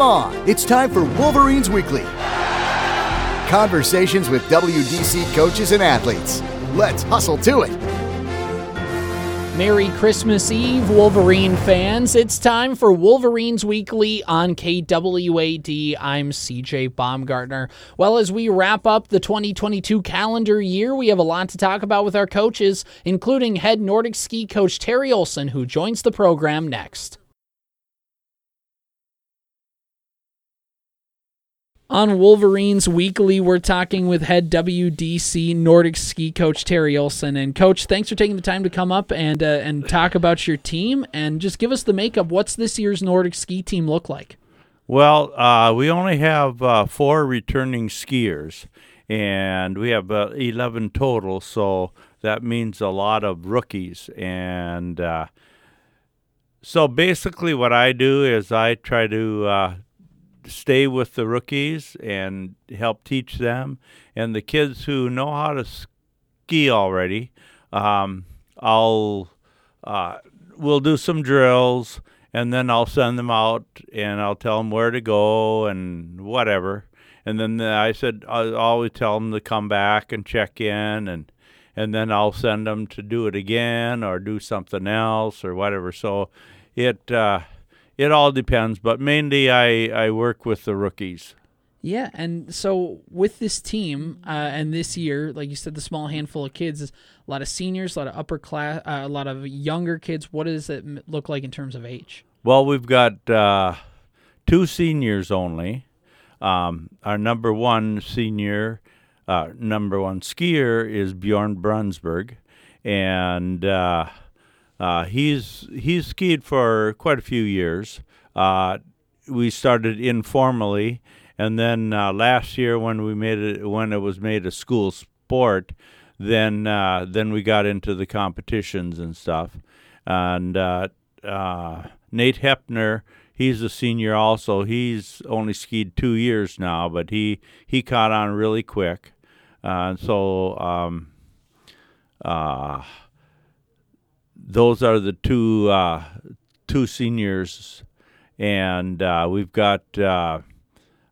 Game on! It's time for Wolverines Weekly. Conversations with WDC coaches and athletes. Let's hustle to it. Merry Christmas Eve, Wolverine fans. It's time for Wolverines Weekly on KWAD. I'm CJ Baumgartner. Well, as we wrap up the 2022 calendar year, we have a lot to talk about with our coaches, including head Nordic ski coach Terry Olson, who joins the program next. On Wolverines Weekly, we're talking with head WDC Nordic ski coach Terry Olson. And coach, thanks for taking the time to come up and uh, and talk about your team and just give us the makeup. What's this year's Nordic ski team look like? Well, uh, we only have uh, four returning skiers, and we have uh, 11 total, so that means a lot of rookies. And uh, so basically, what I do is I try to uh, stay with the rookies and help teach them. And the kids who know how to ski already, um, I'll uh, we'll do some drills, and then I'll send them out and I'll tell them where to go and whatever. And then I said I always tell them to come back and check in and and then I'll send them to do it again or do something else or whatever. So it uh, it all depends, but mainly I, I work with the rookies. Yeah, and so with this team uh, and this year, like you said, the small handful of kids a lot of seniors, a lot of upper class, uh, a lot of younger kids. What does it look like in terms of age? Well, we've got uh, two seniors only. Um, our number one senior, uh, number one skier is Bjorn Brunsberg, and uh, he's he's skied for quite a few years. Uh, we started informally, and then uh, last year when we made it when it was made a school sport, then uh, then we got into the competitions and stuff. And uh, uh, Nate Hepner, he's a senior also. He's only skied two years now, but he he caught on really quick. and so. Um, those are the two uh, two seniors, and uh, we've got uh,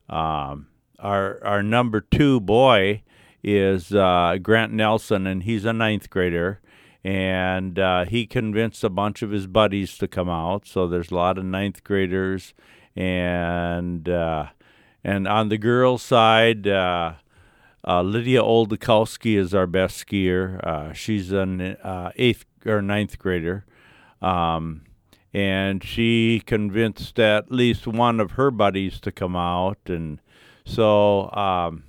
um, our our number two boy is uh, Grant Nelson, and he's a ninth grader, and uh, he convinced a bunch of his buddies to come out. So there's a lot of ninth graders, and uh, and on the girls' side. Uh, Lydia Oldakowski is our best skier. Uh, she's an uh, eighth or ninth grader. Um, and she convinced at least one of her buddies to come out. And so um,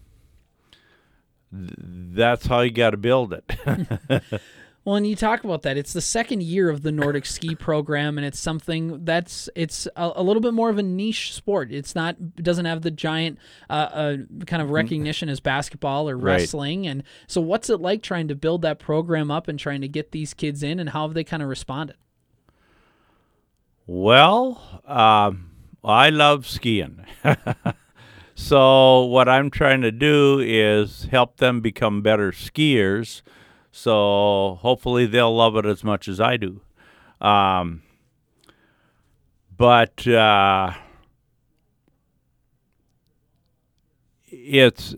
th- that's how you got to build it. Well, and you talk about that. It's the second year of the Nordic ski program, and it's something that's it's a, a little bit more of a niche sport. It's not it doesn't have the giant uh, uh, kind of recognition as basketball or wrestling. Right. And so, what's it like trying to build that program up and trying to get these kids in, and how have they kind of responded? Well, um, I love skiing. so what I'm trying to do is help them become better skiers so hopefully they'll love it as much as I do. Um, but uh, it's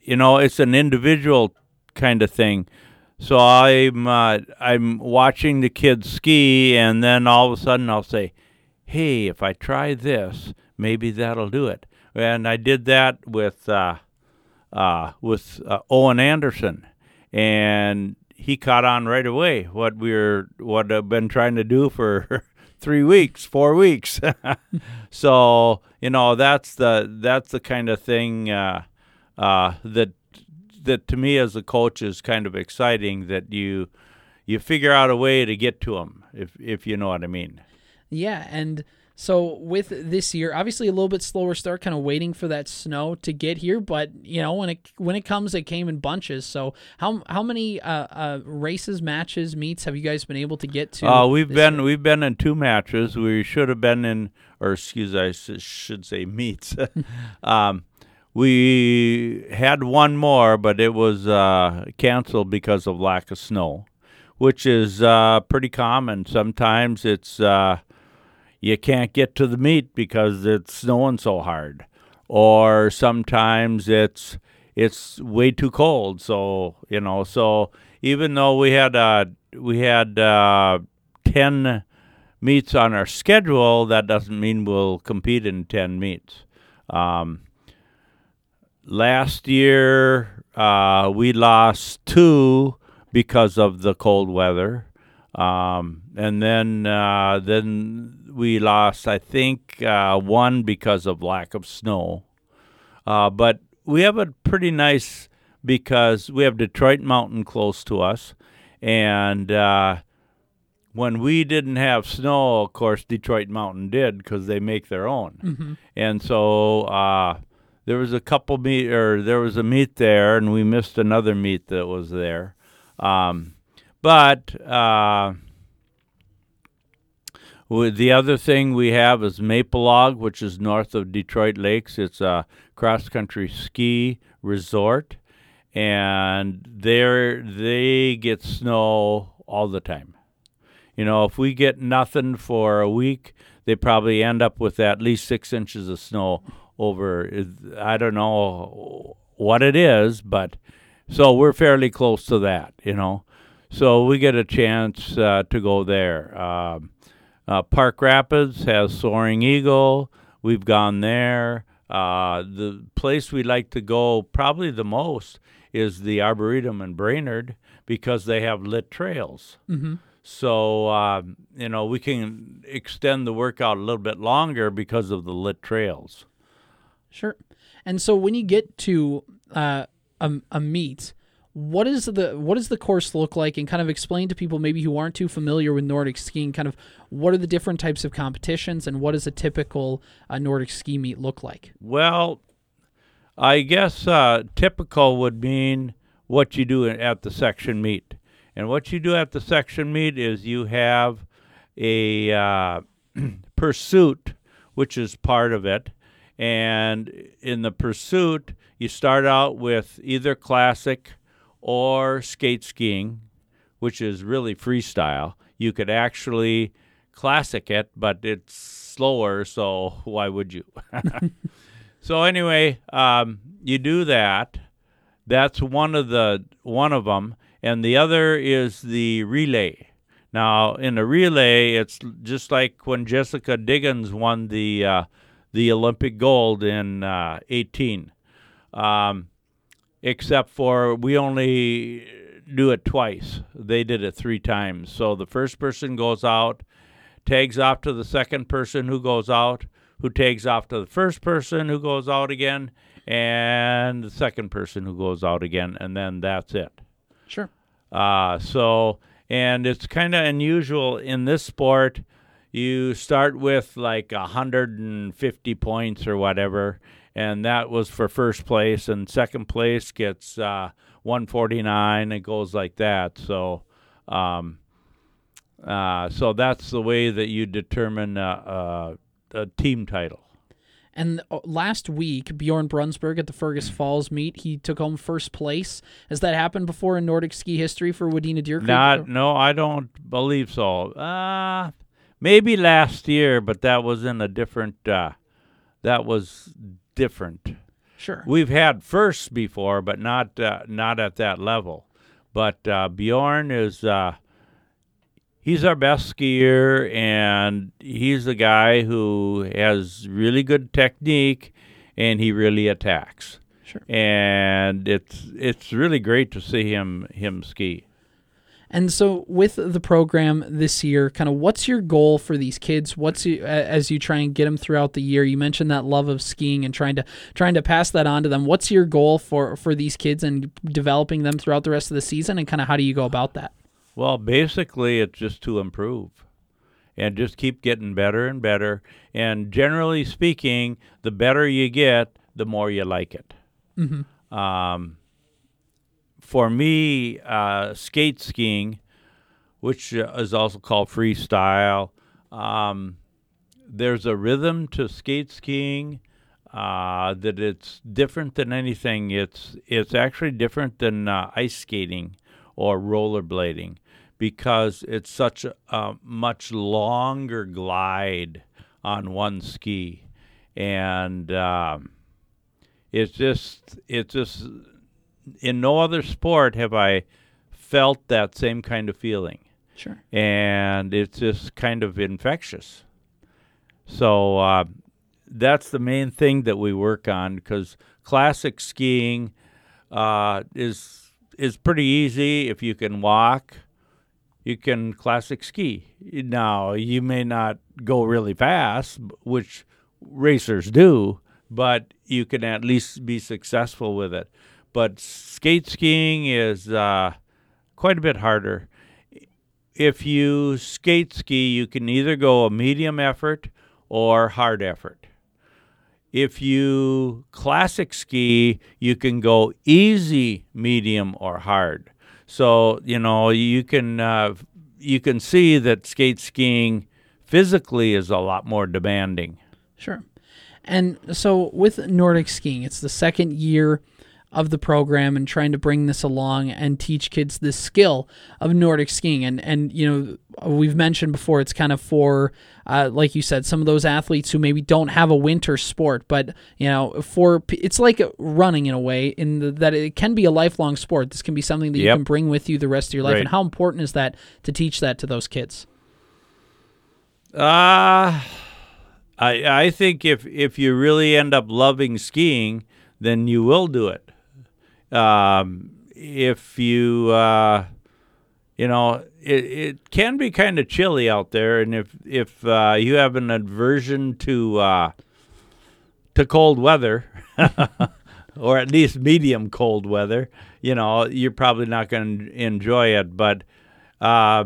you know it's an individual kind of thing. So I'm uh, I'm watching the kids ski, and then all of a sudden I'll say, "Hey, if I try this, maybe that'll do it." And I did that with uh, uh, with uh, Owen Anderson and he caught on right away what we are what I've been trying to do for three weeks, four weeks. so you know that's the that's the kind of thing uh, uh, that that to me as a coach is kind of exciting that you you figure out a way to get to them if if you know what I mean. Yeah, and so with this year, obviously a little bit slower start, kind of waiting for that snow to get here. But you know, when it when it comes, it came in bunches. So how how many uh, uh, races, matches, meets have you guys been able to get to? Uh, we've been year? we've been in two matches. We should have been in, or excuse, I should say meets. um, we had one more, but it was uh, canceled because of lack of snow, which is uh, pretty common. Sometimes it's uh, you can't get to the meet because it's snowing so hard, or sometimes it's it's way too cold. So you know, so even though we had uh, we had uh, ten meets on our schedule, that doesn't mean we'll compete in ten meets. Um, last year uh, we lost two because of the cold weather, um, and then uh, then we lost I think uh, one because of lack of snow. Uh, but we have a pretty nice because we have Detroit Mountain close to us, and uh, when we didn't have snow, of course Detroit Mountain did because they make their own, and so uh, there was a couple meet or there was a meet there, and we missed another meet that was there, um, but. Uh, the other thing we have is Maplelag, which is north of Detroit Lakes. It's a cross country ski resort, and there they get snow all the time. You know, if we get nothing for a week, they probably end up with at least six inches of snow over. I don't know what it is, but so we're fairly close to that. You know, so we get a chance uh, to go there. Um, uh, Park Rapids has Soaring Eagle. We've gone there. Uh, the place we like to go probably the most is the Arboretum in Brainerd because they have lit trails. Mm-hmm. So, uh, you know, we can extend the workout a little bit longer because of the lit trails. Sure. And so when you get to uh, a, a meet, what is the what does the course look like and kind of explain to people maybe who aren't too familiar with Nordic skiing kind of what are the different types of competitions and what does a typical uh, Nordic ski meet look like? Well, I guess uh, typical would mean what you do at the section meet. And what you do at the section meet is you have a uh, pursuit, which is part of it. And in the pursuit, you start out with either classic or skate skiing, which is really freestyle. You could actually classic it, but it's slower, so why would you? so anyway, um, you do that. That's one of the one of them, and the other is the relay. Now, in a relay, it's just like when Jessica Diggins won the uh, the Olympic gold in uh, 18. Um, except for we only do it twice. They did it three times. So the first person goes out, tags off to the second person who goes out, who tags off to the first person who goes out again, and the second person who goes out again, and then that's it. Sure. Uh, so, and it's kind of unusual in this sport. You start with like 150 points or whatever, and that was for first place, and second place gets uh, 149. It goes like that. So, um, uh, so that's the way that you determine uh, a team title. And uh, last week, Bjorn Brunsberg at the Fergus Falls meet, he took home first place. Has that happened before in Nordic ski history for Wadena Deer Creek? Not, no, I don't believe so. Uh, maybe last year, but that was in a different. Uh, that was different. Sure. We've had firsts before, but not uh, not at that level. But uh, Bjorn is uh, he's our best skier, and he's the guy who has really good technique, and he really attacks. Sure. And it's it's really great to see him him ski. And so, with the program this year, kind of what's your goal for these kids? What's you, as you try and get them throughout the year? You mentioned that love of skiing and trying to trying to pass that on to them. What's your goal for for these kids and developing them throughout the rest of the season? And kind of how do you go about that? Well, basically, it's just to improve and just keep getting better and better. And generally speaking, the better you get, the more you like it. Mm-hmm. Um, for me, uh, skate skiing, which uh, is also called freestyle, um, there's a rhythm to skate skiing uh, that it's different than anything. It's it's actually different than uh, ice skating or rollerblading because it's such a, much longer glide. on one ski, and um, it's just it's just in no other sport have I felt that same kind of feeling. Sure. And it's just kind of infectious. So uh, that's the main thing that we work on because classic skiing uh, is is pretty easy if you can walk. You can classic ski. Now you may not go really fast, which racers do, but you can at least be successful with it. But skate skiing is uh, quite a bit harder. If you skate ski, you can either go a medium effort or hard effort. If you classic ski, you can go easy, medium, or hard. So you know you can uh, you can see that skate skiing physically is a lot more demanding. Sure. And so with Nordic skiing, it's the second year of the program and trying to bring this along and teach kids this skill of Nordic skiing. And and you know we've mentioned before it's kind of for uh, like you said some of those athletes who maybe don't have a winter sport, but you know for it's like running in a way in the, that it can be a lifelong sport. This can be something that yep. you can bring with you the rest of your life. Right. And how important is that to teach that to those kids? Uh I I think if if you really end up loving skiing, then you will do it. Um, if you, uh, you know, it, it can be kind of chilly out there, and if if uh, you have an aversion to uh, to cold weather, or at least medium cold weather, you know, you're probably not going to enjoy it. But uh,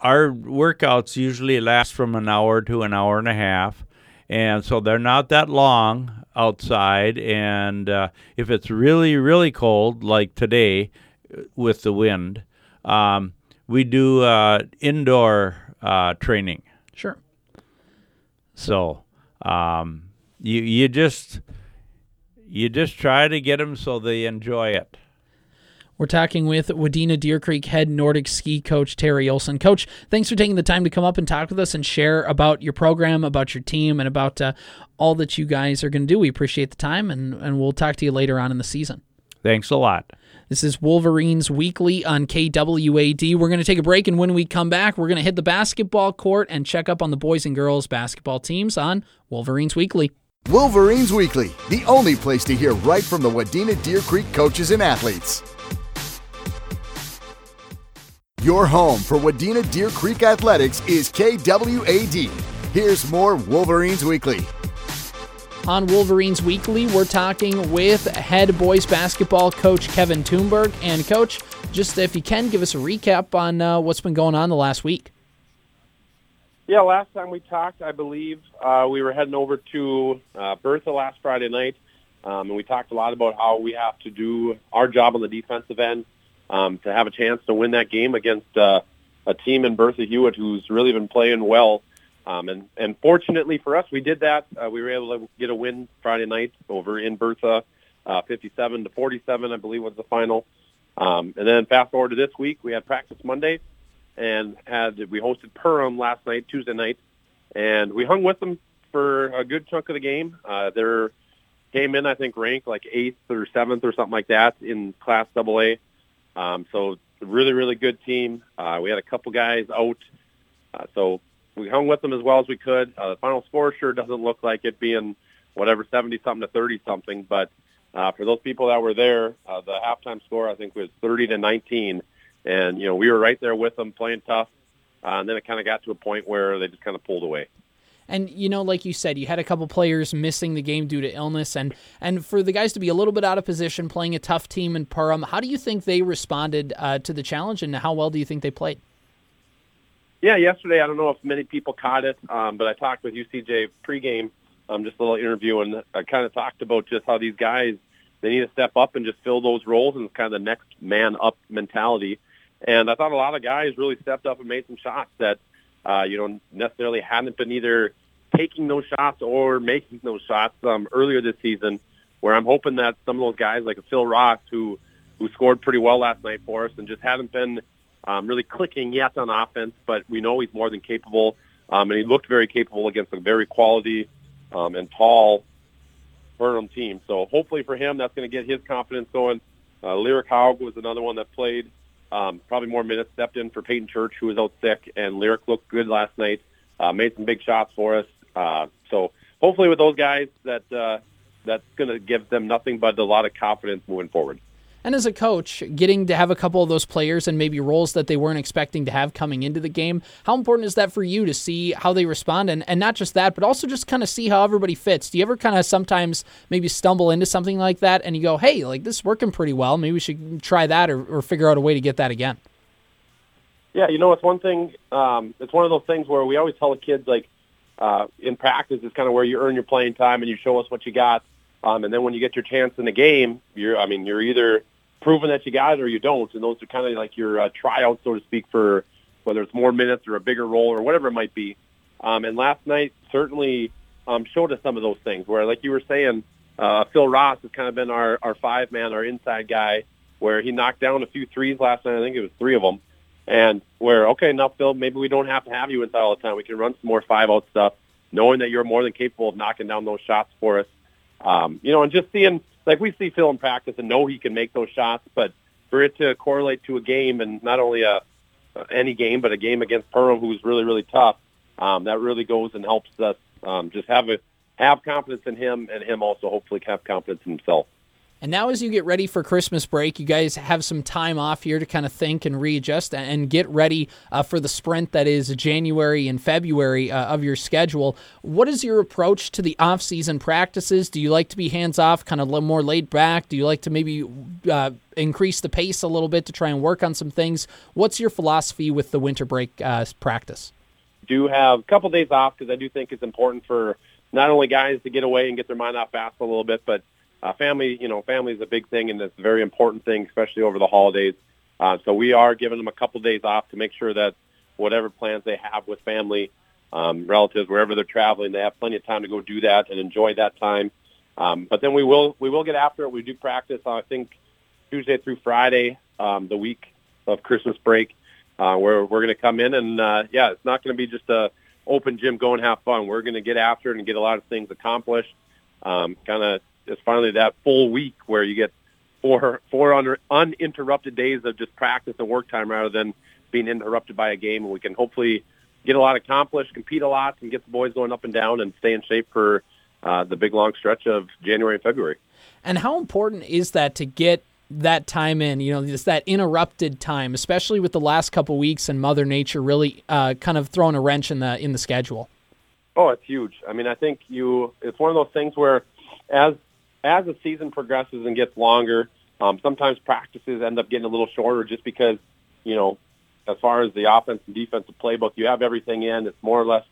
our workouts usually last from an hour to an hour and a half, and so they're not that long outside, and uh, if it's really really cold like today uh, with the wind, um, we do uh, indoor uh, training. Sure. So um, you you just you just try to get them so they enjoy it. We're talking with Wadena Deer Creek head Nordic ski coach Terry Olson. Coach, thanks for taking the time to come up and talk with us and share about your program, about your team, and about uh, all that you guys are going to do. We appreciate the time, and, and we'll talk to you later on in the season. Thanks a lot. This is Wolverines Weekly on KWAD. We're going to take a break, and when we come back, we're going to hit the basketball court and check up on the boys and girls basketball teams on Wolverines Weekly. Wolverines Weekly, the only place to hear right from the Wadena Deer Creek coaches and athletes. Your home for Wadena Deer Creek Athletics is KWAD. Here's more Wolverines Weekly. On Wolverines Weekly, we're talking with head boys basketball coach Kevin Tumberg. And, coach, just if you can, give us a recap on uh, what's been going on the last week. Yeah, last time we talked, I believe uh, we were heading over to uh, Bertha last Friday night, um, and we talked a lot about how we have to do our job on the defensive end um, to have a chance to win that game against uh, a team in Bertha Hewitt who's really been playing well. Um, and, and fortunately for us, we did that. Uh, we were able to get a win Friday night over in Bertha, uh, 57 to 47, I believe was the final. Um, and then fast forward to this week, we had practice Monday, and had we hosted Perham last night, Tuesday night, and we hung with them for a good chunk of the game. Uh, they're came in, I think, ranked like eighth or seventh or something like that in Class AA. Um, so really, really good team. Uh, we had a couple guys out, uh, so we hung with them as well as we could. Uh, the final score sure doesn't look like it being whatever seventy something to thirty something, but uh, for those people that were there, uh, the halftime score I think was thirty to nineteen, and you know we were right there with them playing tough. Uh, and then it kind of got to a point where they just kind of pulled away. And you know, like you said, you had a couple players missing the game due to illness, and and for the guys to be a little bit out of position, playing a tough team in Perham, how do you think they responded uh, to the challenge, and how well do you think they played? Yeah, yesterday I don't know if many people caught it, um, but I talked with UCJ pregame, um, just a little interview, and I kind of talked about just how these guys they need to step up and just fill those roles and it's kind of the next man up mentality. And I thought a lot of guys really stepped up and made some shots that uh, you know necessarily hadn't been either taking those shots or making those shots um, earlier this season. Where I'm hoping that some of those guys like Phil Ross, who who scored pretty well last night for us, and just haven't been um, really clicking yet on offense, but we know he's more than capable um, and he looked very capable against a very quality um, and tall Perham team. So hopefully for him, that's going to get his confidence going. Uh, Lyric Haug was another one that played um, probably more minutes, stepped in for Peyton Church, who was out sick, and Lyric looked good last night, uh, made some big shots for us. Uh, so hopefully with those guys, that uh, that's going to give them nothing but a lot of confidence moving forward. And as a coach, getting to have a couple of those players and maybe roles that they weren't expecting to have coming into the game, how important is that for you to see how they respond? And, and not just that, but also just kind of see how everybody fits. Do you ever kind of sometimes maybe stumble into something like that and you go, hey, like this is working pretty well. Maybe we should try that or, or figure out a way to get that again? Yeah, you know, it's one thing. Um, it's one of those things where we always tell the kids, like, uh, in practice is kind of where you earn your playing time and you show us what you got. Um, and then when you get your chance in the game, you're, I mean, you're either proving that you got it or you don't. And those are kind of like your uh, tryouts, so to speak, for whether it's more minutes or a bigger role or whatever it might be. Um, and last night certainly um, showed us some of those things where, like you were saying, uh, Phil Ross has kind of been our, our five man, our inside guy, where he knocked down a few threes last night. I think it was three of them. And where, okay, now Phil, maybe we don't have to have you inside all the time. We can run some more five out stuff, knowing that you're more than capable of knocking down those shots for us. Um, you know, and just seeing like we see Phil in practice and know he can make those shots, but for it to correlate to a game and not only a any game, but a game against Perham, who's really really tough, um, that really goes and helps us um, just have a have confidence in him and him also hopefully have confidence in himself. And now, as you get ready for Christmas break, you guys have some time off here to kind of think and readjust and get ready uh, for the sprint that is January and February uh, of your schedule. What is your approach to the off-season practices? Do you like to be hands-off, kind of more laid back? Do you like to maybe uh, increase the pace a little bit to try and work on some things? What's your philosophy with the winter break uh, practice? Do have a couple days off because I do think it's important for not only guys to get away and get their mind off fast a little bit, but uh, family, you know, family is a big thing and it's a very important thing, especially over the holidays. Uh, so we are giving them a couple of days off to make sure that whatever plans they have with family, um, relatives, wherever they're traveling, they have plenty of time to go do that and enjoy that time. Um, but then we will we will get after it. We do practice, I think, Tuesday through Friday, um, the week of Christmas break, uh, where we're going to come in and uh, yeah, it's not going to be just a open gym, go and have fun. We're going to get after it and get a lot of things accomplished. Um, kind of it's finally that full week where you get four four under, uninterrupted days of just practice and work time rather than being interrupted by a game. And we can hopefully get a lot accomplished, compete a lot, and get the boys going up and down and stay in shape for uh, the big long stretch of January and February. And how important is that to get that time in? You know, just that interrupted time, especially with the last couple weeks and Mother Nature really uh, kind of throwing a wrench in the in the schedule. Oh, it's huge. I mean, I think you. It's one of those things where, as as the season progresses and gets longer, um, sometimes practices end up getting a little shorter just because, you know, as far as the offense and defensive playbook, you have everything in. It's more or less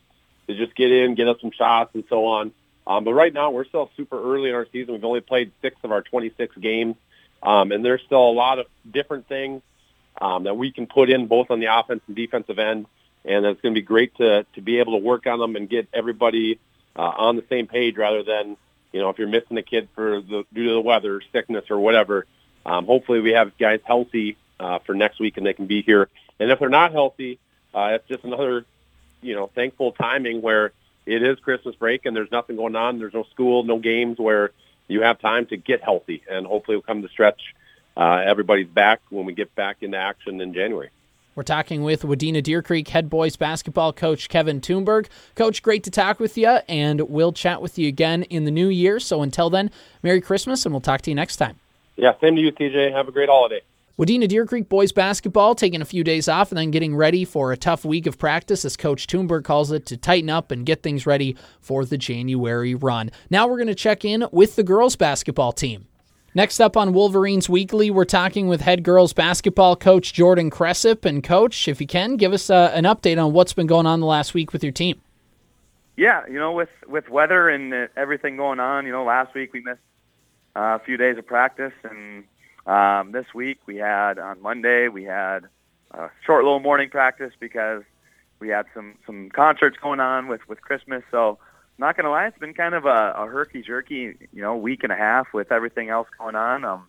to just get in, get us some shots, and so on. Um, but right now, we're still super early in our season. We've only played six of our 26 games, um, and there's still a lot of different things um, that we can put in both on the offense and defensive end. And it's going to be great to to be able to work on them and get everybody uh, on the same page rather than you know, if you're missing a kid for the due to the weather, sickness, or whatever, um, hopefully we have guys healthy uh, for next week and they can be here. And if they're not healthy, uh, it's just another, you know, thankful timing where it is Christmas break and there's nothing going on. There's no school, no games where you have time to get healthy. And hopefully we'll come to stretch. Uh, everybody's back when we get back into action in January. We're talking with Wadena Deer Creek head boys basketball coach Kevin Tumberg. Coach, great to talk with you, and we'll chat with you again in the new year. So until then, Merry Christmas, and we'll talk to you next time. Yeah, same to you, CJ. Have a great holiday. Wadena Deer Creek boys basketball taking a few days off and then getting ready for a tough week of practice, as Coach Tumberg calls it, to tighten up and get things ready for the January run. Now we're going to check in with the girls basketball team. Next up on Wolverines Weekly, we're talking with head girls basketball coach Jordan Cresap. And, coach, if you can, give us uh, an update on what's been going on the last week with your team. Yeah, you know, with with weather and everything going on, you know, last week we missed uh, a few days of practice, and um, this week we had on Monday we had a short little morning practice because we had some some concerts going on with with Christmas. So not gonna lie, it's been kind of a, a herky jerky, you know, week and a half with everything else going on. Um,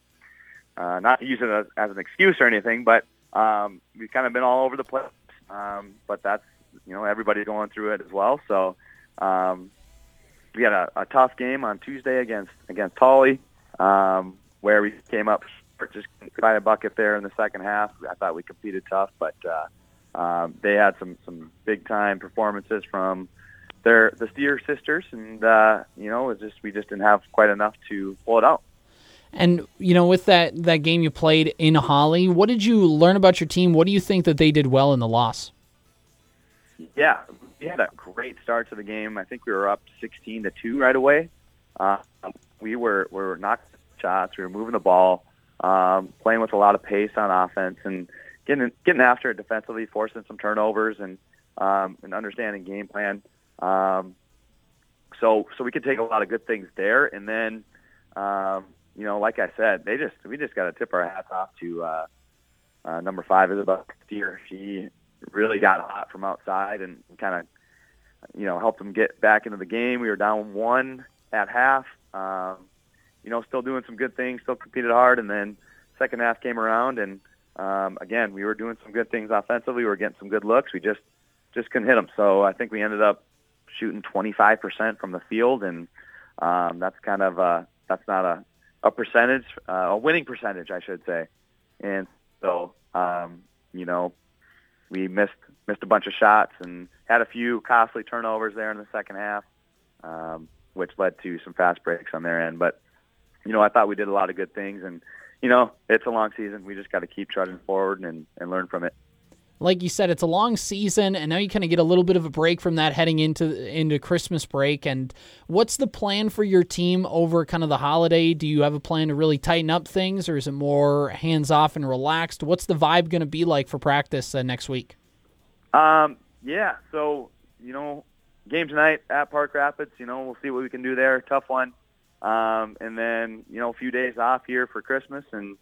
uh, not use it as, as an excuse or anything, but um, we've kind of been all over the place. Um, but that's you know everybody going through it as well. So um, we had a, a tough game on Tuesday against against Tully, um, where we came up just by a bucket there in the second half. I thought we competed tough, but uh, um, they had some some big time performances from their the Steer sisters, and uh, you know, it just we just didn't have quite enough to pull it out. And you know, with that that game you played in Hawley, what did you learn about your team? What do you think that they did well in the loss? Yeah, we had a great start to the game. I think we were up 16 to two right away. Uh, we were we were knocking shots. We were moving the ball, um, playing with a lot of pace on offense, and getting getting after it defensively, forcing some turnovers, and um, and understanding game plan. Um, so so we could take a lot of good things there, and then um, you know, like I said, they just we just got to tip our hats off to uh, uh, number five Isabel Steer. She really got hot from outside and kind of you know helped them get back into the game. We were down one at half. Um, you know, still doing some good things, still competed hard, and then second half came around, and um, again, we were doing some good things offensively. We were getting some good looks. We just just couldn't hit them. So I think we ended up shooting 25% from the field, and um, that's kind of uh, that's not a a percentage, uh, a winning percentage, I should say. And so, um, you know, we missed missed a bunch of shots and had a few costly turnovers there in the second half, um, which led to some fast breaks on their end. But you know, I thought we did a lot of good things, and you know, it's a long season. We just got to keep trudging forward and, and learn from it like you said, it's a long season, and now you kind of get a little bit of a break from that heading into into Christmas break. And what's the plan for your team over kind of the holiday? Do you have a plan to really tighten up things, or is it more hands off and relaxed? What's the vibe going to be like for practice uh, next week? Um, yeah, so you know, game tonight at Park Rapids. You know, we'll see what we can do there. Tough one, um, and then you know, a few days off here for Christmas, and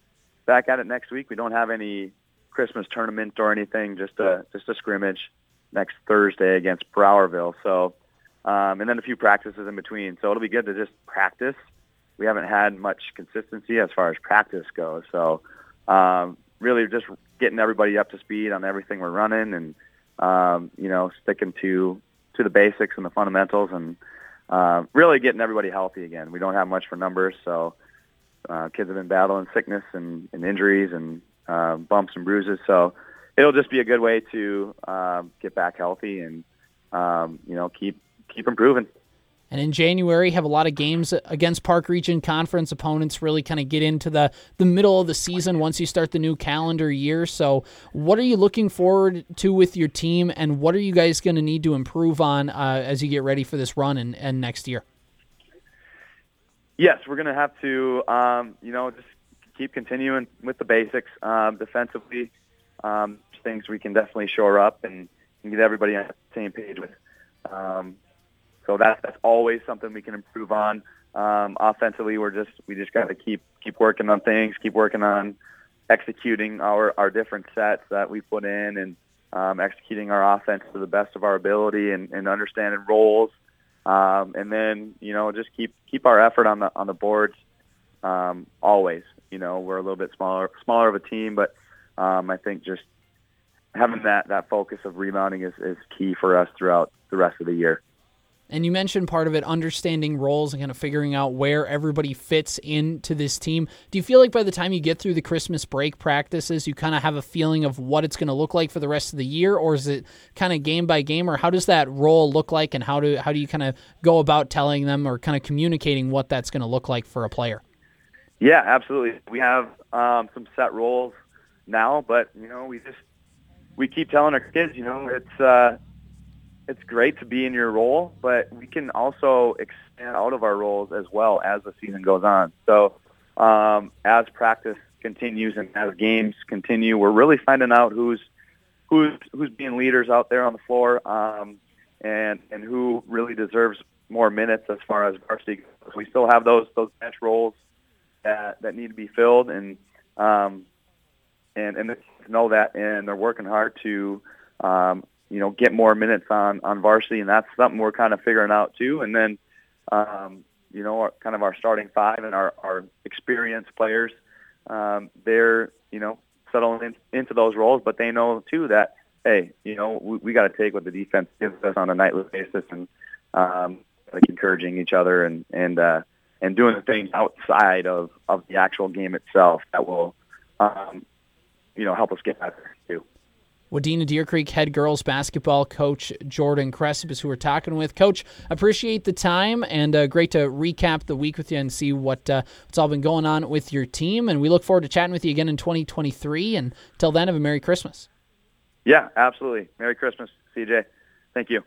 back at it next week. We don't have any Christmas tournament or anything, just a just a scrimmage next Thursday against Browerville. So, um, and then a few practices in between. So it'll be good to just practice. We haven't had much consistency as far as practice goes. So, um, really just getting everybody up to speed on everything we're running, and um, you know, sticking to to the basics and the fundamentals, and uh, really getting everybody healthy again. We don't have much for numbers, so. Uh, kids have been battling sickness and, and injuries and uh, bumps and bruises. So it'll just be a good way to um, get back healthy and um, you know keep keep improving. And in January, have a lot of games against Park Region Conference opponents. Really, kind of get into the the middle of the season once you start the new calendar year. So, what are you looking forward to with your team, and what are you guys going to need to improve on uh, as you get ready for this run and, and next year? Yes, we're going to have to, um, you know, just keep continuing with the basics um, defensively. Um, things we can definitely shore up and, and get everybody on the same page with. Um, so that's that's always something we can improve on. Um, offensively, we're just we just got to keep keep working on things, keep working on executing our our different sets that we put in, and um, executing our offense to the best of our ability, and, and understanding roles. Um, and then you know just keep keep our effort on the on the boards um, always. You know, we're a little bit smaller smaller of a team, but um, I think just having that that focus of rebounding is, is key for us throughout the rest of the year. And you mentioned part of it understanding roles and kind of figuring out where everybody fits into this team. Do you feel like by the time you get through the Christmas break practices, you kind of have a feeling of what it's going to look like for the rest of the year, or is it kind of game by game, or how does that role look like, and how do how do you kind of go about telling them or kind of communicating what that's going to look like for a player? Yeah, absolutely. We have um, some set roles now, but you know, we just we keep telling our kids, you know, it's uh, it's great to be in your role, but we can also expand out of our roles as well as the season goes on. So um, as practice continues and as games continue, we're really finding out who's who's who's being leaders out there on the floor, um, and and who really deserves more minutes as far as varsity goes. We still have those those bench roles that that need to be filled, and um, and and know that, and they're working hard to um, you know get more minutes on on varsity, and that's something we're kind of figuring out too. And then um, you know our, kind of our starting five and our our experienced players, um, they're you know settling in, into those roles, but they know too that hey, you know, we, we got to take what the defense gives us on a nightly basis and um, like encouraging each other and and uh, and doing the things outside of of the actual game itself that will, um, you know, help us get better too. Wadena Deer Creek head girls basketball coach Jordan Cresap is who we're talking with. Coach, appreciate the time and uh, great to recap the week with you and see what uh, what's all been going on with your team. And we look forward to chatting with you again in 2023. And until then, have a Merry Christmas. Yeah, absolutely. Merry Christmas, CJ. Thank you.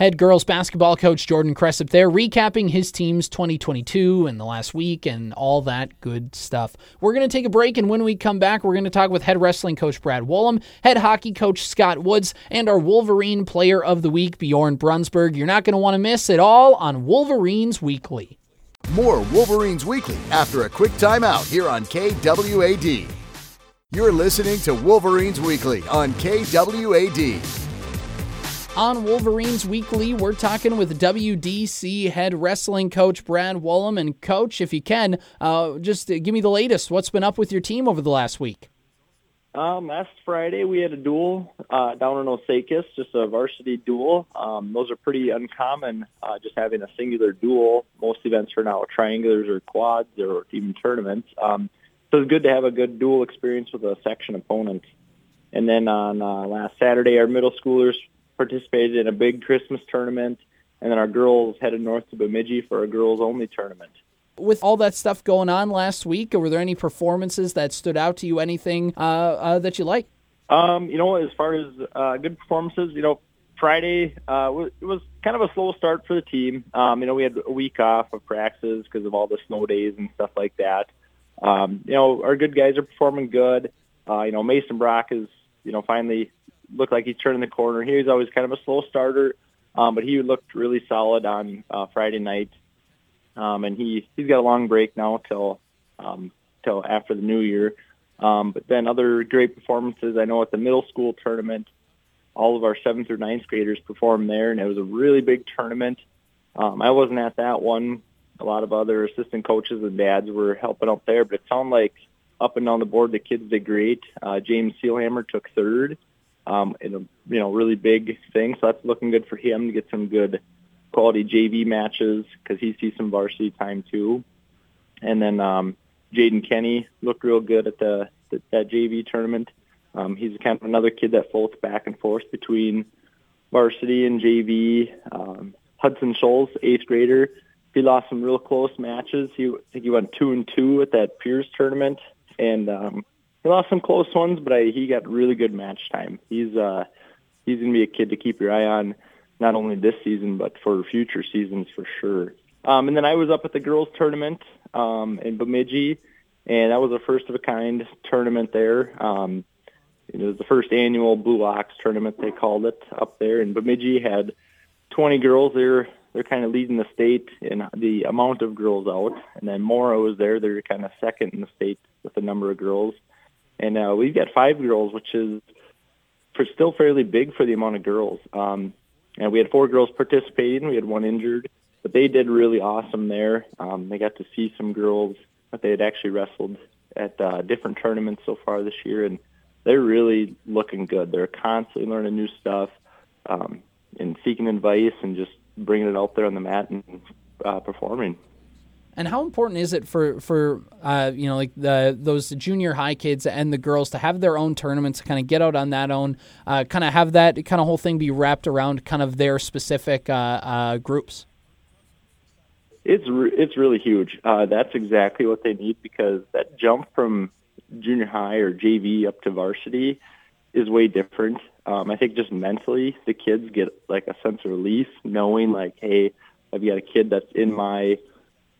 Head girls basketball coach Jordan Cresap there, recapping his team's 2022 and the last week and all that good stuff. We're going to take a break, and when we come back, we're going to talk with head wrestling coach Brad Wollum, head hockey coach Scott Woods, and our Wolverine player of the week, Bjorn Brunsberg. You're not going to want to miss it all on Wolverines Weekly. More Wolverines Weekly after a quick timeout here on KWAD. You're listening to Wolverines Weekly on KWAD. On Wolverines Weekly, we're talking with WDC head wrestling coach Brad Wollum. And, coach, if you can, uh, just give me the latest. What's been up with your team over the last week? Um, last Friday we had a duel uh, down in Osakis, just a varsity duel. Um, those are pretty uncommon, uh, just having a singular duel. Most events are now triangulars or quads or even tournaments. Um, so it's good to have a good duel experience with a section opponent. And then on uh, last Saturday, our middle schoolers participated in a big Christmas tournament, and then our girls headed north to Bemidji for a girls-only tournament. With all that stuff going on last week, were there any performances that stood out to you? Anything uh, uh, that you like? Um, you know, as far as uh, good performances, you know, Friday uh, it was kind of a slow start for the team. Um, you know, we had a week off of practices because of all the snow days and stuff like that. Um, you know, our good guys are performing good. Uh, you know, Mason Brock is, you know, finally looked like he's turning the corner. He was always kind of a slow starter, um, but he looked really solid on uh, Friday night. Um, and he he's got a long break now till um, till after the new year. Um, but then other great performances. I know at the middle school tournament, all of our seventh or ninth graders performed there, and it was a really big tournament. Um, I wasn't at that one. A lot of other assistant coaches and dads were helping out there, but it sounded like up and down the board the kids did great. Uh, James Sealhammer took third um, in a you know really big thing. So that's looking good for him to get some good quality JV matches because he sees some varsity time too. And then um, Jaden Kenny looked real good at the, the that JV tournament. Um, he's kind of another kid that floats back and forth between varsity and JV. Um, Hudson Scholes, eighth grader, he lost some real close matches. He I think he went two and two at that Pierce tournament, and um, he lost some close ones, but I, he got really good match time. He's uh, he's gonna be a kid to keep your eye on, not only this season but for future seasons for sure. Um, and then I was up at the girls tournament um, in Bemidji, and that was a first of a kind tournament there. Um, it was the first annual Blue Ox tournament they called it up there, and Bemidji had 20 girls. They're they're kind of leading the state in the amount of girls out, and then Mora was there. They're kind of second in the state with the number of girls and uh, we've got five girls, which is for still fairly big for the amount of girls. Um, and we had four girls participating. We had one injured, but they did really awesome there. Um, they got to see some girls that they had actually wrestled at uh, different tournaments so far this year, and they're really looking good. They're constantly learning new stuff um, and seeking advice and just bringing it out there on the mat and uh, performing. And how important is it for for uh, you know like the those junior high kids and the girls to have their own tournaments, to kind of get out on that own, uh, kind of have that kind of whole thing be wrapped around kind of their specific uh, uh groups. It's re- it's really huge. Uh, that's exactly what they need because that jump from junior high or JV up to varsity is way different. Um, I think just mentally, the kids get like a sense of relief knowing like, hey, I've got a kid that's in my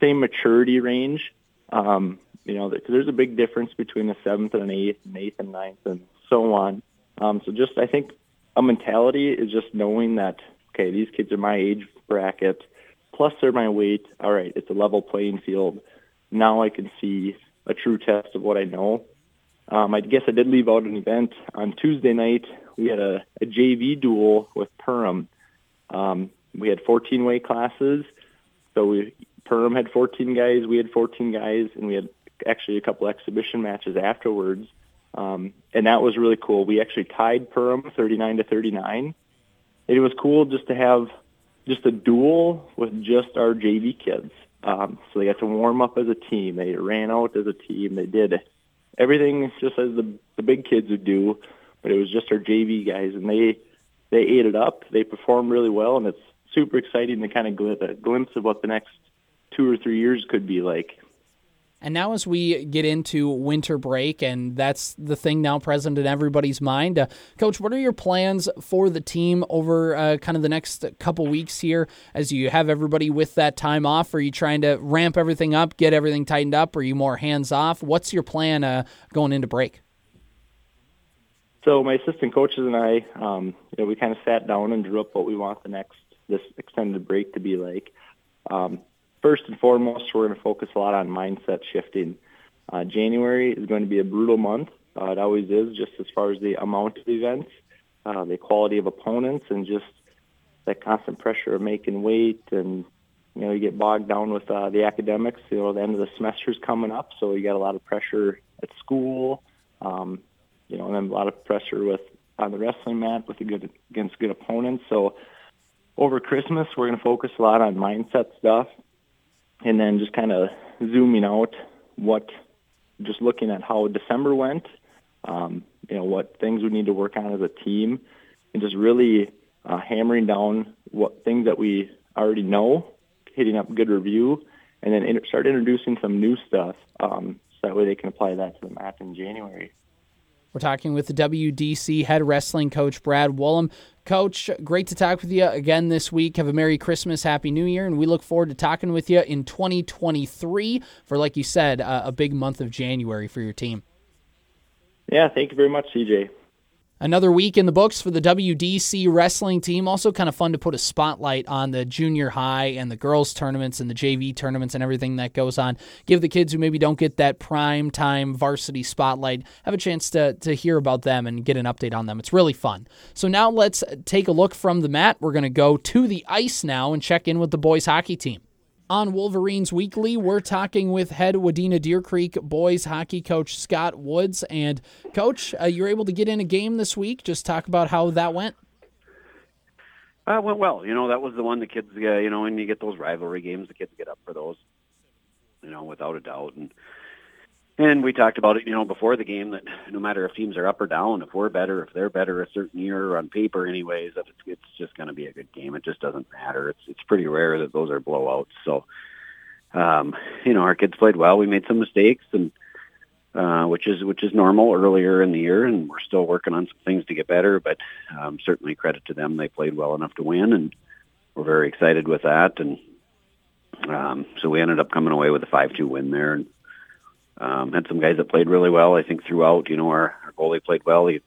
same maturity range. Um, you know, there's a big difference between a seventh and an eighth, and eighth and ninth, and so on. Um, so just I think a mentality is just knowing that okay, these kids are my age bracket, plus they're my weight. All right, it's a level playing field. Now I can see a true test of what I know. Um, I guess I did leave out an event on Tuesday night. We had a, a JV duel with Perham. Um, we had 14 weight classes, so we Perham had 14 guys, we had 14 guys, and we had actually a couple exhibition matches afterwards. um, and that was really cool. We actually tied Perham 39 to 39. It was cool just to have just a duel with just our JV kids. Um, so they got to warm up as a team. They ran out as a team. They did everything just as the the big kids would do, but it was just our JV guys, and they they ate it up. They performed really well, and it's super exciting to kind of get a glimpse of what the next two or three years could be like. And now, as we get into winter break, and that's the thing now present in everybody's mind, uh, Coach, what are your plans for the team over uh, kind of the next couple weeks here as you have everybody with that time off? Are you trying to ramp everything up, get everything tightened up? Are you more hands off? What's your plan uh, going into break? So my assistant coaches and I, um, you know, we kind of sat down and drew up what we want the next this extended break to be like. Um, first and foremost, we're going to focus a lot on mindset shifting. Uh, January is going to be a brutal month. Uh, it always is, just as far as the amount of events, uh, the quality of opponents, and just that constant pressure of making weight. And you know, you get bogged down with uh, the academics. You know, the end of the semester is coming up, so you got a lot of pressure at school. Um, you know, and then a lot of pressure with on the wrestling mat with a good against good opponents. So over Christmas, we're going to focus a lot on mindset stuff, and then just kind of zooming out what, just looking at how December went, um, you know, what things we need to work on as a team, and just really uh, hammering down what things that we already know, hitting up good review, and then in, start introducing some new stuff um, so that way they can apply that to the mat in January. We're talking with the WDC head wrestling coach, Brad Wollum. Coach, great to talk with you again this week. Have a Merry Christmas, Happy New Year, and we look forward to talking with you in 2023 for, like you said, uh, a big month of January for your team. Yeah, thank you very much, CJ. Another week in the books for the WDC wrestling team. Also, kind of fun to put a spotlight on the junior high and the girls' tournaments and the JV tournaments and everything that goes on. Give the kids who maybe don't get that prime time varsity spotlight have a chance to, to hear about them and get an update on them. It's really fun. So, now let's take a look from the mat. We're going to go to the ice now and check in with the boys' hockey team. On Wolverines Weekly, we're talking with head Wadena Deer Creek boys hockey coach Scott Woods. And, coach, uh, you're able to get in a game this week. Just talk about how that went. Uh, went well. You know, that was the one the kids, uh, you know, when you get those rivalry games, the kids get up for those, you know, without a doubt. And and we talked about it, you know, before the game that no matter if teams are up or down, if we're better, if they're better a certain year on paper, anyways, that it's, it's just going to be a good game. It just doesn't matter. It's it's pretty rare that those are blowouts. So, um, you know, our kids played well. We made some mistakes, and uh, which is which is normal earlier in the year, and we're still working on some things to get better. But um, certainly credit to them; they played well enough to win, and we're very excited with that. And um, so we ended up coming away with a five-two win there. And, um, had some guys that played really well. I think throughout, you know, our, our goalie played well. He,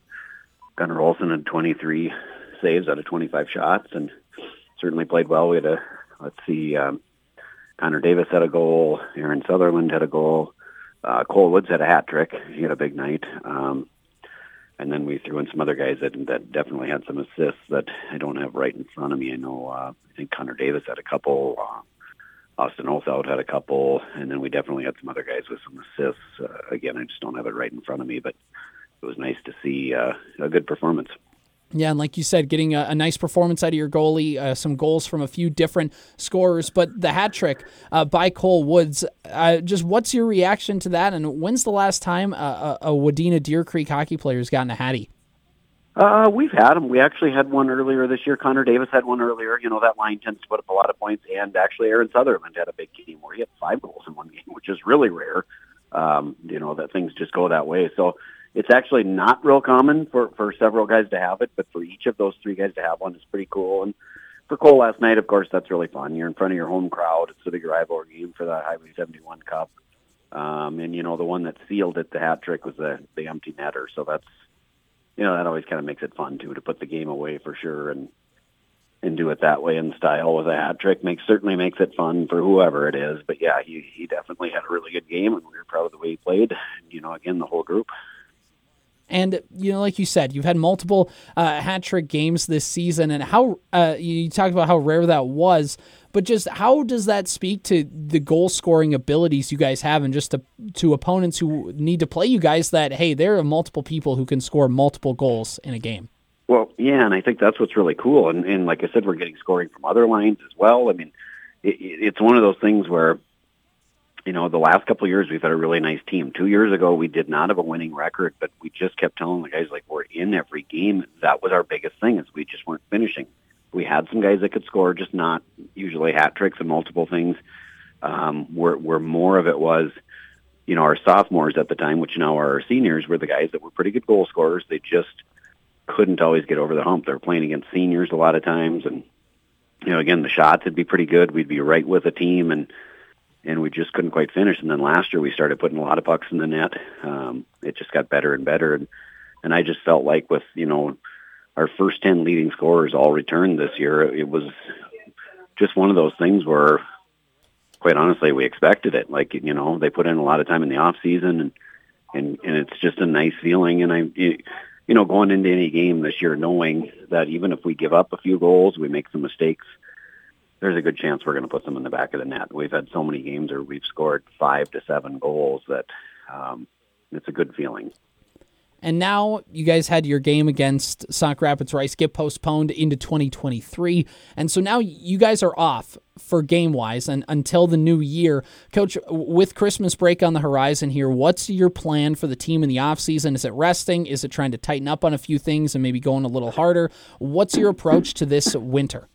Gunnar Olson had 23 saves out of 25 shots, and certainly played well. We had a let's see, um, Connor Davis had a goal. Aaron Sutherland had a goal. Uh, Cole Woods had a hat trick. He had a big night. Um, and then we threw in some other guys that that definitely had some assists that I don't have right in front of me. I know uh, I think Connor Davis had a couple. Uh, Austin Olthout had a couple, and then we definitely had some other guys with some assists. Uh, again, I just don't have it right in front of me, but it was nice to see uh, a good performance. Yeah, and like you said, getting a, a nice performance out of your goalie, uh, some goals from a few different scorers, but the hat trick uh, by Cole Woods. Uh, just what's your reaction to that? And when's the last time a, a Wadena Deer Creek hockey player has gotten a hattie? Uh, we've had them. We actually had one earlier this year. Connor Davis had one earlier. You know, that line tends to put up a lot of points. And actually, Aaron Sutherland had a big game where he had five goals in one game, which is really rare. Um, you know, that things just go that way. So it's actually not real common for, for several guys to have it, but for each of those three guys to have one is pretty cool. And for Cole last night, of course, that's really fun. You're in front of your home crowd. It's a big rivalry game for the Highway 71 Cup. Um, and, you know, the one that sealed it, the hat trick, was the, the empty netter. So that's, you know that always kind of makes it fun too to put the game away for sure and and do it that way in style with a hat trick makes certainly makes it fun for whoever it is. But yeah, he he definitely had a really good game, and we were proud of the way he played. You know, again, the whole group. And you know, like you said, you've had multiple uh, hat trick games this season, and how uh, you talked about how rare that was. but just how does that speak to the goal scoring abilities you guys have and just to, to opponents who need to play you guys that, hey, there are multiple people who can score multiple goals in a game? Well, yeah, and I think that's what's really cool. And, and like I said, we're getting scoring from other lines as well. I mean, it, it's one of those things where you know, the last couple of years we've had a really nice team. Two years ago we did not have a winning record, but we just kept telling the guys like we're in every game. That was our biggest thing is we just weren't finishing. We had some guys that could score, just not usually hat tricks and multiple things. Um, where where more of it was, you know, our sophomores at the time, which now are our seniors, were the guys that were pretty good goal scorers. They just couldn't always get over the hump. They were playing against seniors a lot of times, and you know, again, the shots would be pretty good. We'd be right with a team and and we just couldn't quite finish. And then last year we started putting a lot of pucks in the net. Um, it just got better and better, and and I just felt like with you know our first ten leading scorers all returned this year, it was just one of those things where, quite honestly, we expected it. Like you know they put in a lot of time in the off season, and and and it's just a nice feeling. And I. you know, going into any game this year, knowing that even if we give up a few goals, we make some mistakes, there's a good chance we're going to put them in the back of the net. We've had so many games where we've scored five to seven goals that um, it's a good feeling. And now you guys had your game against Sauk Rapids Rice get postponed into 2023. And so now you guys are off for game wise and until the new year. Coach, with Christmas break on the horizon here, what's your plan for the team in the offseason? Is it resting? Is it trying to tighten up on a few things and maybe going a little harder? What's your approach to this winter?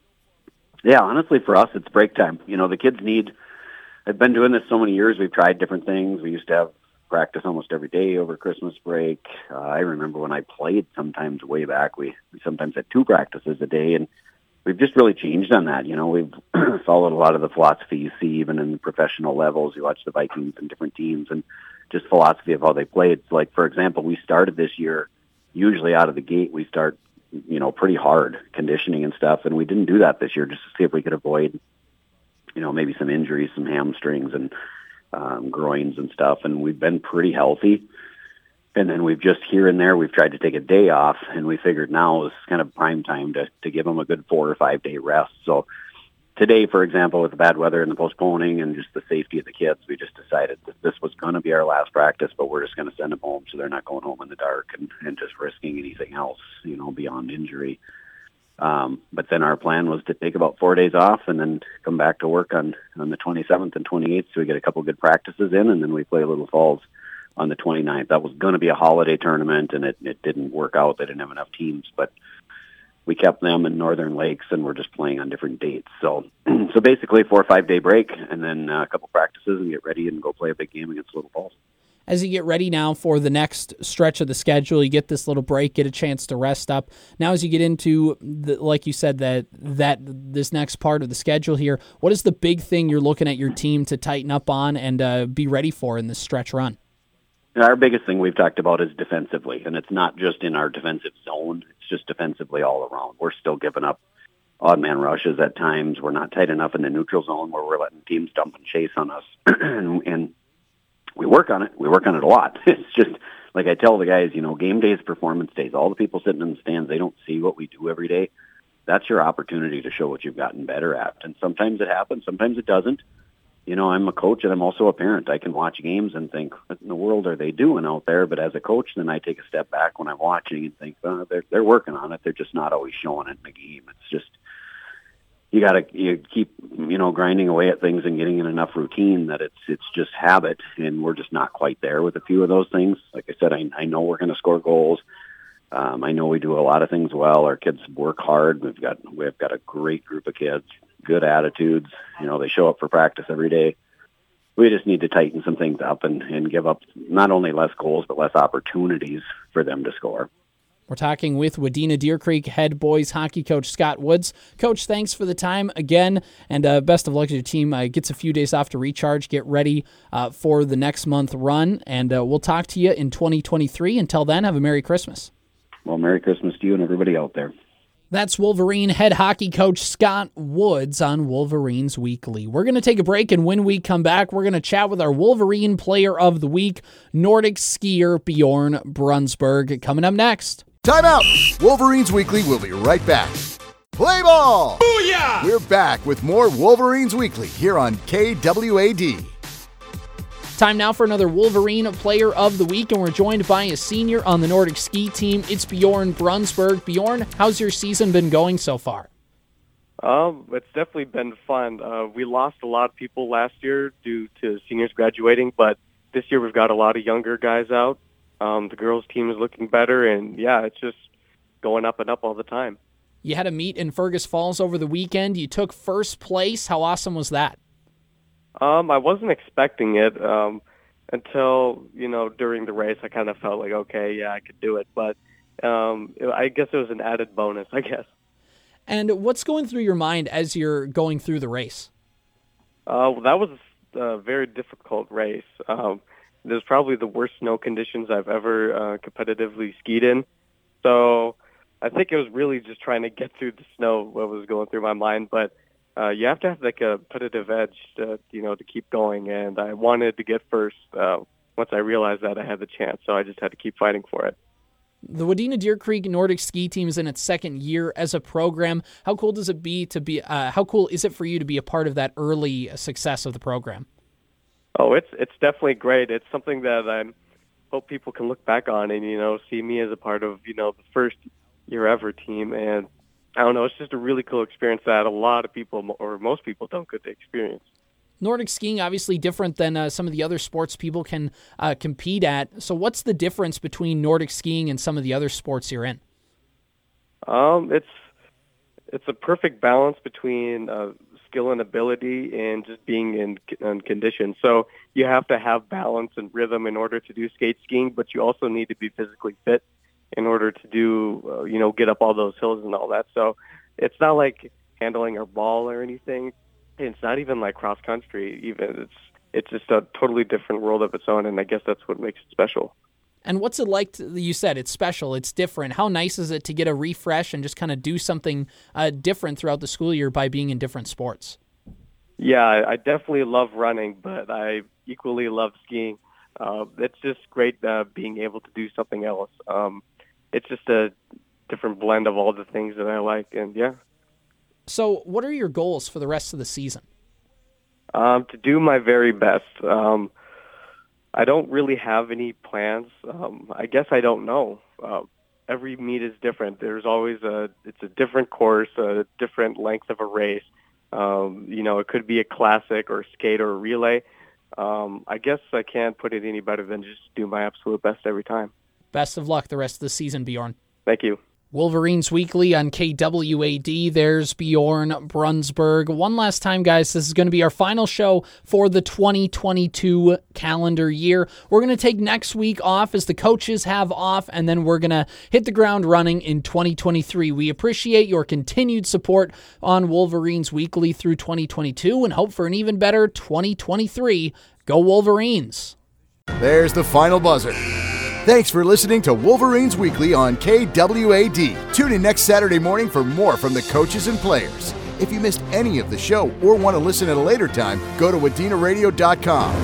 Yeah, honestly, for us, it's break time. You know, the kids need. I've been doing this so many years. We've tried different things. We used to have practice almost every day over Christmas break. Uh, I remember when I played, sometimes way back, we, we sometimes had two practices a day, and we've just really changed on that. You know, we've followed a lot of the philosophy you see even in the professional levels. You watch the Vikings and different teams, and just philosophy of how they play. It's like, for example, we started this year. Usually, out of the gate, we start you know, pretty hard conditioning and stuff. And we didn't do that this year just to see if we could avoid, you know, maybe some injuries, some hamstrings and um, groins and stuff. And we've been pretty healthy. And then we've just here and there, we've tried to take a day off and we figured now is kind of prime time to, to give them a good four or five day rest. So today, for example, with the bad weather and the postponing and just the safety of the kids, we just decided that this was going to be our last practice, but we're just going to send them home so they're not going home in the dark and, and just risking anything else, you know, beyond injury. Um, but then our plan was to take about four days off and then come back to work on, on the 27th and 28th so we get a couple good practices in and then we play Little Falls on the 29th. That was going to be a holiday tournament and it, it didn't work out. They didn't have enough teams, but we kept them in Northern Lakes, and we're just playing on different dates. So, so basically, four or five day break, and then uh, a couple practices, and get ready and go play a big game against Little Falls. As you get ready now for the next stretch of the schedule, you get this little break, get a chance to rest up. Now, as you get into, the, like you said, that that this next part of the schedule here, what is the big thing you're looking at your team to tighten up on and uh, be ready for in this stretch run? Our biggest thing we've talked about is defensively, and it's not just in our defensive zone just defensively all around. We're still giving up odd man rushes at times. We're not tight enough in the neutral zone where we're letting teams dump and chase on us. and, and we work on it. We work on it a lot. It's just like I tell the guys, you know, game days, performance days. All the people sitting in the stands, they don't see what we do every day. That's your opportunity to show what you've gotten better at. And sometimes it happens, sometimes it doesn't you know, I'm a coach and I'm also a parent. I can watch games and think, what in the world are they doing out there? But as a coach, then I take a step back when I'm watching and think, oh, they're they're working on it. They're just not always showing it in the game. It's just you got to you keep you know grinding away at things and getting in enough routine that it's it's just habit, and we're just not quite there with a few of those things. Like I said, I I know we're going to score goals. Um, I know we do a lot of things well. Our kids work hard. We've got we've got a great group of kids good attitudes. You know, they show up for practice every day. We just need to tighten some things up and, and give up not only less goals, but less opportunities for them to score. We're talking with Wadena Deer Creek head boys hockey coach Scott Woods. Coach, thanks for the time again, and uh, best of luck to your team. Uh, gets a few days off to recharge, get ready uh, for the next month run, and uh, we'll talk to you in 2023. Until then, have a Merry Christmas. Well, Merry Christmas to you and everybody out there. That's Wolverine head hockey coach Scott Woods on Wolverines Weekly. We're going to take a break, and when we come back, we're going to chat with our Wolverine Player of the Week, Nordic skier Bjorn Brunsberg, coming up next. Time out! Wolverines Weekly will be right back. play ball. Booyah! We're back with more Wolverines Weekly here on KWAD. Time now for another Wolverine Player of the Week, and we're joined by a senior on the Nordic ski team. It's Bjorn Brunsberg. Bjorn, how's your season been going so far? Um, it's definitely been fun. Uh, we lost a lot of people last year due to seniors graduating, but this year we've got a lot of younger guys out. Um, the girls' team is looking better, and yeah, it's just going up and up all the time. You had a meet in Fergus Falls over the weekend. You took first place. How awesome was that? Um, I wasn't expecting it um, until you know during the race. I kind of felt like, okay, yeah, I could do it, but um, I guess it was an added bonus, I guess. And what's going through your mind as you're going through the race? Uh, well, that was a very difficult race. Um, it was probably the worst snow conditions I've ever uh, competitively skied in. So I think it was really just trying to get through the snow what was going through my mind. But uh, you have to have like a competitive edge, to, you know, to keep going. And I wanted to get first uh, once I realized that I had the chance. So I just had to keep fighting for it. The Wadena Deer Creek Nordic Ski Team is in its second year as a program. How cool does it be to be? Uh, how cool is it for you to be a part of that early success of the program? Oh, it's it's definitely great. It's something that I hope people can look back on and you know see me as a part of you know the first year ever team. And I don't know, it's just a really cool experience that a lot of people or most people don't get to experience. Nordic skiing obviously different than uh, some of the other sports people can uh, compete at. So, what's the difference between Nordic skiing and some of the other sports you're in? Um, it's it's a perfect balance between uh, skill and ability and just being in, in condition. So you have to have balance and rhythm in order to do skate skiing, but you also need to be physically fit in order to do, uh, you know, get up all those hills and all that. So it's not like handling a ball or anything it's not even like cross country. Even it's it's just a totally different world of its own, and I guess that's what makes it special. And what's it like? To, you said it's special, it's different. How nice is it to get a refresh and just kind of do something uh, different throughout the school year by being in different sports? Yeah, I definitely love running, but I equally love skiing. Uh, it's just great uh, being able to do something else. Um, it's just a different blend of all the things that I like, and yeah, so, what are your goals for the rest of the season? Um, to do my very best. Um, I don't really have any plans. Um, I guess I don't know. Uh, every meet is different. There's always a it's a different course, a different length of a race. Um, you know, it could be a classic or a skate or a relay. Um, I guess I can't put it any better than just do my absolute best every time. Best of luck the rest of the season, Bjorn. Thank you. Wolverines Weekly on KWAD. There's Bjorn Brunsberg. One last time, guys, this is going to be our final show for the 2022 calendar year. We're going to take next week off as the coaches have off, and then we're going to hit the ground running in 2023. We appreciate your continued support on Wolverines Weekly through 2022 and hope for an even better 2023. Go Wolverines! There's the final buzzer. Thanks for listening to Wolverines Weekly on KWAD. Tune in next Saturday morning for more from the coaches and players. If you missed any of the show or want to listen at a later time, go to wadenaradio.com.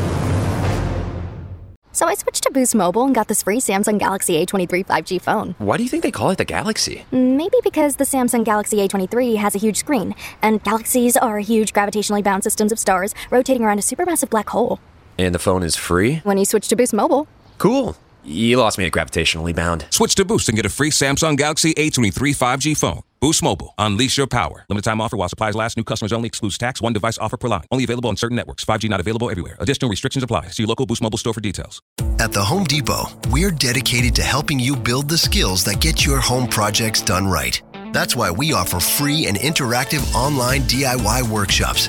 So I switched to Boost Mobile and got this free Samsung Galaxy A23 5G phone. Why do you think they call it the Galaxy? Maybe because the Samsung Galaxy A23 has a huge screen, and galaxies are huge gravitationally bound systems of stars rotating around a supermassive black hole. And the phone is free? When you switch to Boost Mobile. Cool. You lost me at gravitationally bound. Switch to Boost and get a free Samsung Galaxy A23 5G phone. Boost Mobile. Unleash your power. Limited time offer while supplies last. New customers only. Excludes tax. One device offer per line. Only available on certain networks. 5G not available everywhere. Additional restrictions apply. See your local Boost Mobile store for details. At the Home Depot, we're dedicated to helping you build the skills that get your home projects done right. That's why we offer free and interactive online DIY workshops.